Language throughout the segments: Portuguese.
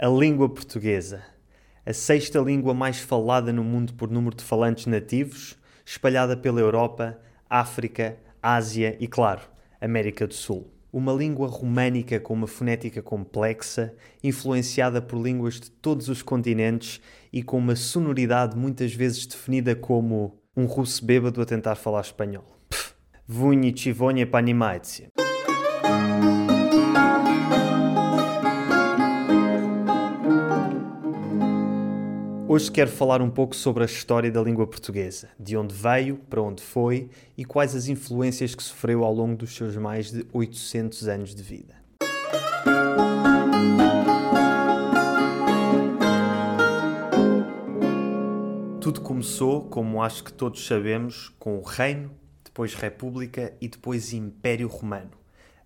A língua portuguesa. A sexta língua mais falada no mundo por número de falantes nativos, espalhada pela Europa, África, Ásia e, claro, América do Sul. Uma língua românica com uma fonética complexa, influenciada por línguas de todos os continentes e com uma sonoridade muitas vezes definida como um russo bêbado a tentar falar espanhol. Vunhi chivonha panimaitsia. Hoje quero falar um pouco sobre a história da língua portuguesa, de onde veio, para onde foi e quais as influências que sofreu ao longo dos seus mais de 800 anos de vida. Tudo começou, como acho que todos sabemos, com o Reino, depois República e depois Império Romano,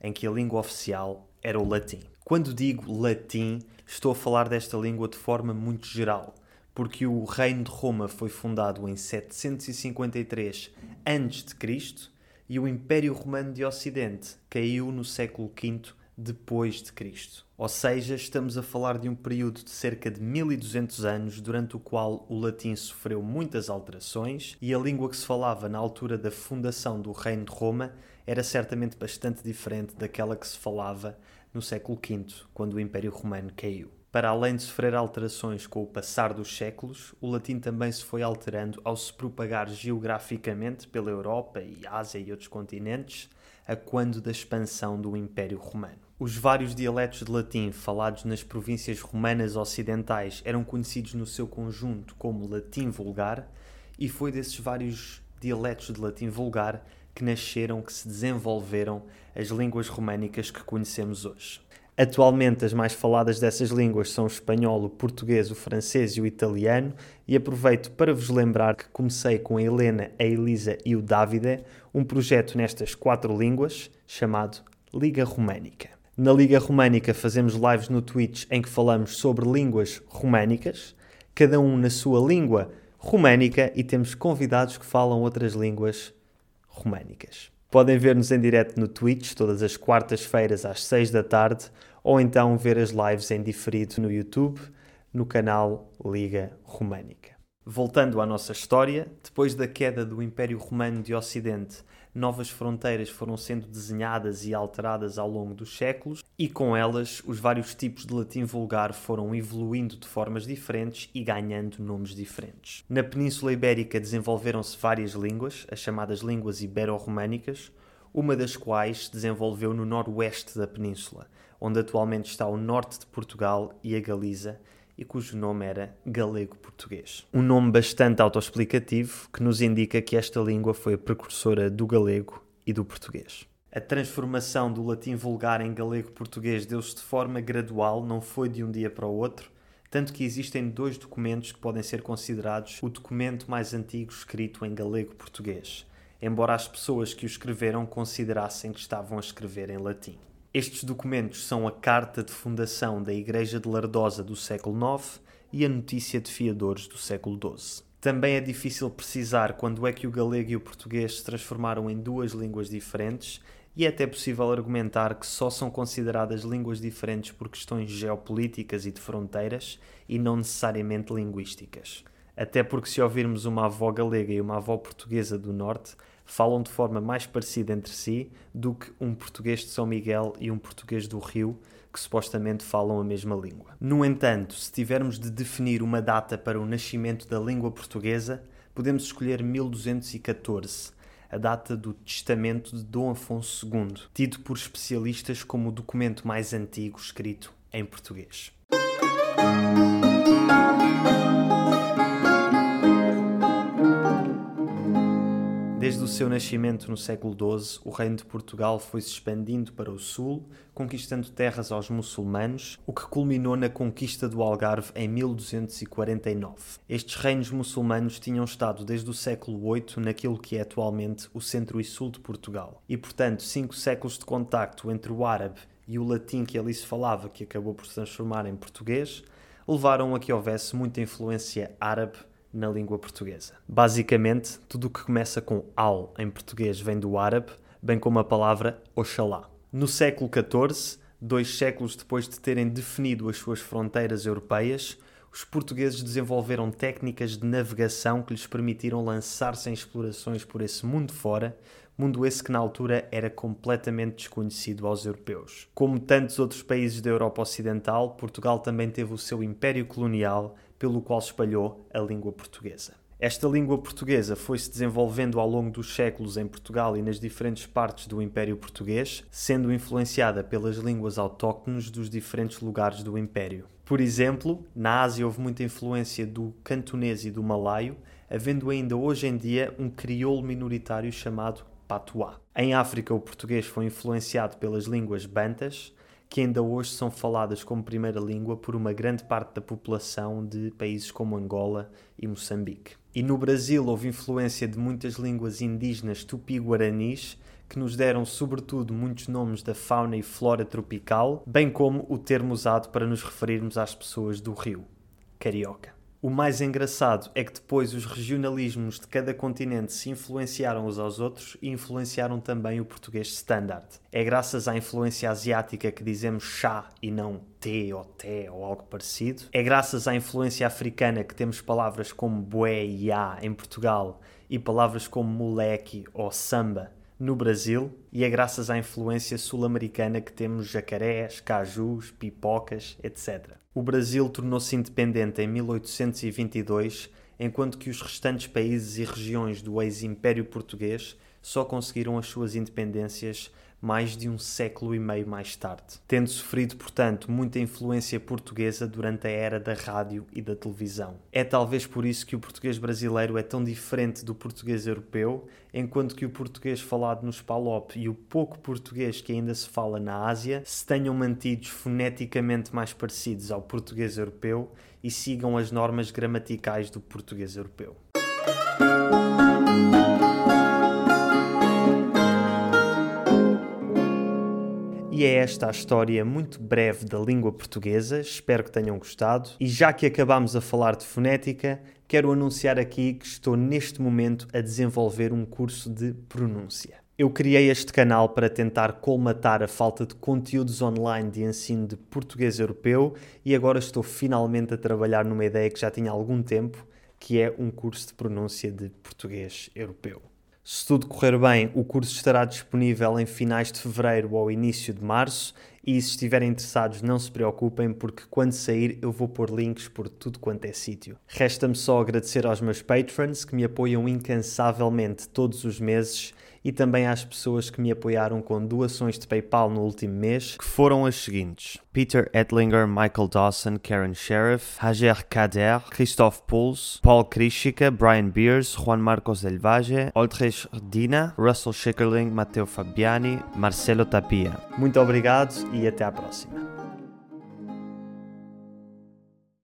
em que a língua oficial era o latim. Quando digo latim, estou a falar desta língua de forma muito geral porque o Reino de Roma foi fundado em 753 a.C. e o Império Romano de Ocidente caiu no século V depois de Cristo. Ou seja, estamos a falar de um período de cerca de 1200 anos durante o qual o latim sofreu muitas alterações e a língua que se falava na altura da fundação do Reino de Roma era certamente bastante diferente daquela que se falava no século V, quando o Império Romano caiu. Para além de sofrer alterações com o passar dos séculos, o latim também se foi alterando ao se propagar geograficamente pela Europa e Ásia e outros continentes, a quando da expansão do Império Romano. Os vários dialetos de latim falados nas províncias romanas ocidentais eram conhecidos no seu conjunto como latim vulgar, e foi desses vários dialetos de latim vulgar que nasceram, que se desenvolveram as línguas românicas que conhecemos hoje. Atualmente, as mais faladas dessas línguas são o espanhol, o português, o francês e o italiano, e aproveito para vos lembrar que comecei com a Helena, a Elisa e o Davide um projeto nestas quatro línguas chamado Liga Românica. Na Liga Românica fazemos lives no Twitch em que falamos sobre línguas românicas, cada um na sua língua românica, e temos convidados que falam outras línguas românicas. Podem ver-nos em direto no Twitch todas as quartas-feiras às 6 da tarde ou então ver as lives em diferido no YouTube, no canal Liga Românica. Voltando à nossa história, depois da queda do Império Romano de Ocidente, novas fronteiras foram sendo desenhadas e alteradas ao longo dos séculos, e com elas os vários tipos de latim vulgar foram evoluindo de formas diferentes e ganhando nomes diferentes. Na Península Ibérica desenvolveram-se várias línguas, as chamadas línguas ibero-românicas, uma das quais se desenvolveu no noroeste da península, onde atualmente está o norte de Portugal e a Galiza, e cujo nome era galego-português. Um nome bastante autoexplicativo que nos indica que esta língua foi a precursora do galego e do português. A transformação do latim vulgar em galego-português deu-se de forma gradual, não foi de um dia para o outro, tanto que existem dois documentos que podem ser considerados o documento mais antigo escrito em galego-português, embora as pessoas que o escreveram considerassem que estavam a escrever em latim. Estes documentos são a Carta de Fundação da Igreja de Lardosa do século IX e a Notícia de Fiadores do século XII. Também é difícil precisar quando é que o galego e o português se transformaram em duas línguas diferentes, e é até possível argumentar que só são consideradas línguas diferentes por questões geopolíticas e de fronteiras e não necessariamente linguísticas. Até porque, se ouvirmos uma avó galega e uma avó portuguesa do Norte, falam de forma mais parecida entre si do que um português de São Miguel e um português do Rio, que supostamente falam a mesma língua. No entanto, se tivermos de definir uma data para o nascimento da língua portuguesa, podemos escolher 1214, a data do testamento de Dom Afonso II, tido por especialistas como o documento mais antigo escrito em português. Seu nascimento no século XII, o Reino de Portugal foi se expandindo para o sul, conquistando terras aos muçulmanos, o que culminou na conquista do Algarve em 1249. Estes reinos muçulmanos tinham estado desde o século VIII naquilo que é atualmente o centro e sul de Portugal, e portanto cinco séculos de contacto entre o árabe e o latim que ali se falava, que acabou por se transformar em português, levaram a que houvesse muita influência árabe na língua portuguesa. Basicamente, tudo o que começa com al em português vem do árabe, bem como a palavra Oxalá. No século XIV, Dois séculos depois de terem definido as suas fronteiras europeias, os portugueses desenvolveram técnicas de navegação que lhes permitiram lançar-se em explorações por esse mundo fora, mundo esse que na altura era completamente desconhecido aos europeus. Como tantos outros países da Europa Ocidental, Portugal também teve o seu império colonial, pelo qual espalhou a língua portuguesa. Esta língua portuguesa foi-se desenvolvendo ao longo dos séculos em Portugal e nas diferentes partes do Império Português, sendo influenciada pelas línguas autóctones dos diferentes lugares do Império. Por exemplo, na Ásia houve muita influência do cantonês e do malaio, havendo ainda hoje em dia um crioulo minoritário chamado patuá. Em África, o português foi influenciado pelas línguas bantas, que ainda hoje são faladas como primeira língua por uma grande parte da população de países como Angola e Moçambique. E no Brasil houve influência de muitas línguas indígenas tupi-guaranis, que nos deram sobretudo muitos nomes da fauna e flora tropical, bem como o termo usado para nos referirmos às pessoas do Rio, carioca. O mais engraçado é que depois os regionalismos de cada continente se influenciaram uns aos outros e influenciaram também o português standard. É graças à influência asiática que dizemos chá e não te ou té ou algo parecido. É graças à influência africana que temos palavras como bué e á em Portugal e palavras como moleque ou samba no Brasil e é graças à influência sul-americana que temos jacarés, cajus, pipocas, etc. O Brasil tornou-se independente em 1822, enquanto que os restantes países e regiões do ex-Império Português só conseguiram as suas independências mais de um século e meio mais tarde, tendo sofrido, portanto, muita influência portuguesa durante a era da rádio e da televisão. É talvez por isso que o português brasileiro é tão diferente do português europeu, enquanto que o português falado nos PALOP e o pouco português que ainda se fala na Ásia se tenham mantidos foneticamente mais parecidos ao português europeu e sigam as normas gramaticais do português europeu. E é esta a história muito breve da língua portuguesa, espero que tenham gostado. E já que acabámos a falar de fonética, quero anunciar aqui que estou neste momento a desenvolver um curso de pronúncia. Eu criei este canal para tentar colmatar a falta de conteúdos online de ensino de português europeu e agora estou finalmente a trabalhar numa ideia que já tinha algum tempo, que é um curso de pronúncia de português europeu. Se tudo correr bem, o curso estará disponível em finais de fevereiro ou início de março. E se estiverem interessados, não se preocupem, porque quando sair eu vou pôr links por tudo quanto é sítio. Resta-me só agradecer aos meus patrons que me apoiam incansavelmente todos os meses e também às pessoas que me apoiaram com doações de PayPal no último mês, que foram as seguintes: Peter Etlinger, Michael Dawson, Karen Sheriff, Hajer Kader, Christophe Pouls, Paul Krishika, Brian Beers, Juan Marcos Del Valle, Oltrich Dina, Russell Schickerling, Matteo Fabiani, Marcelo Tapia. Muito obrigado e até à próxima.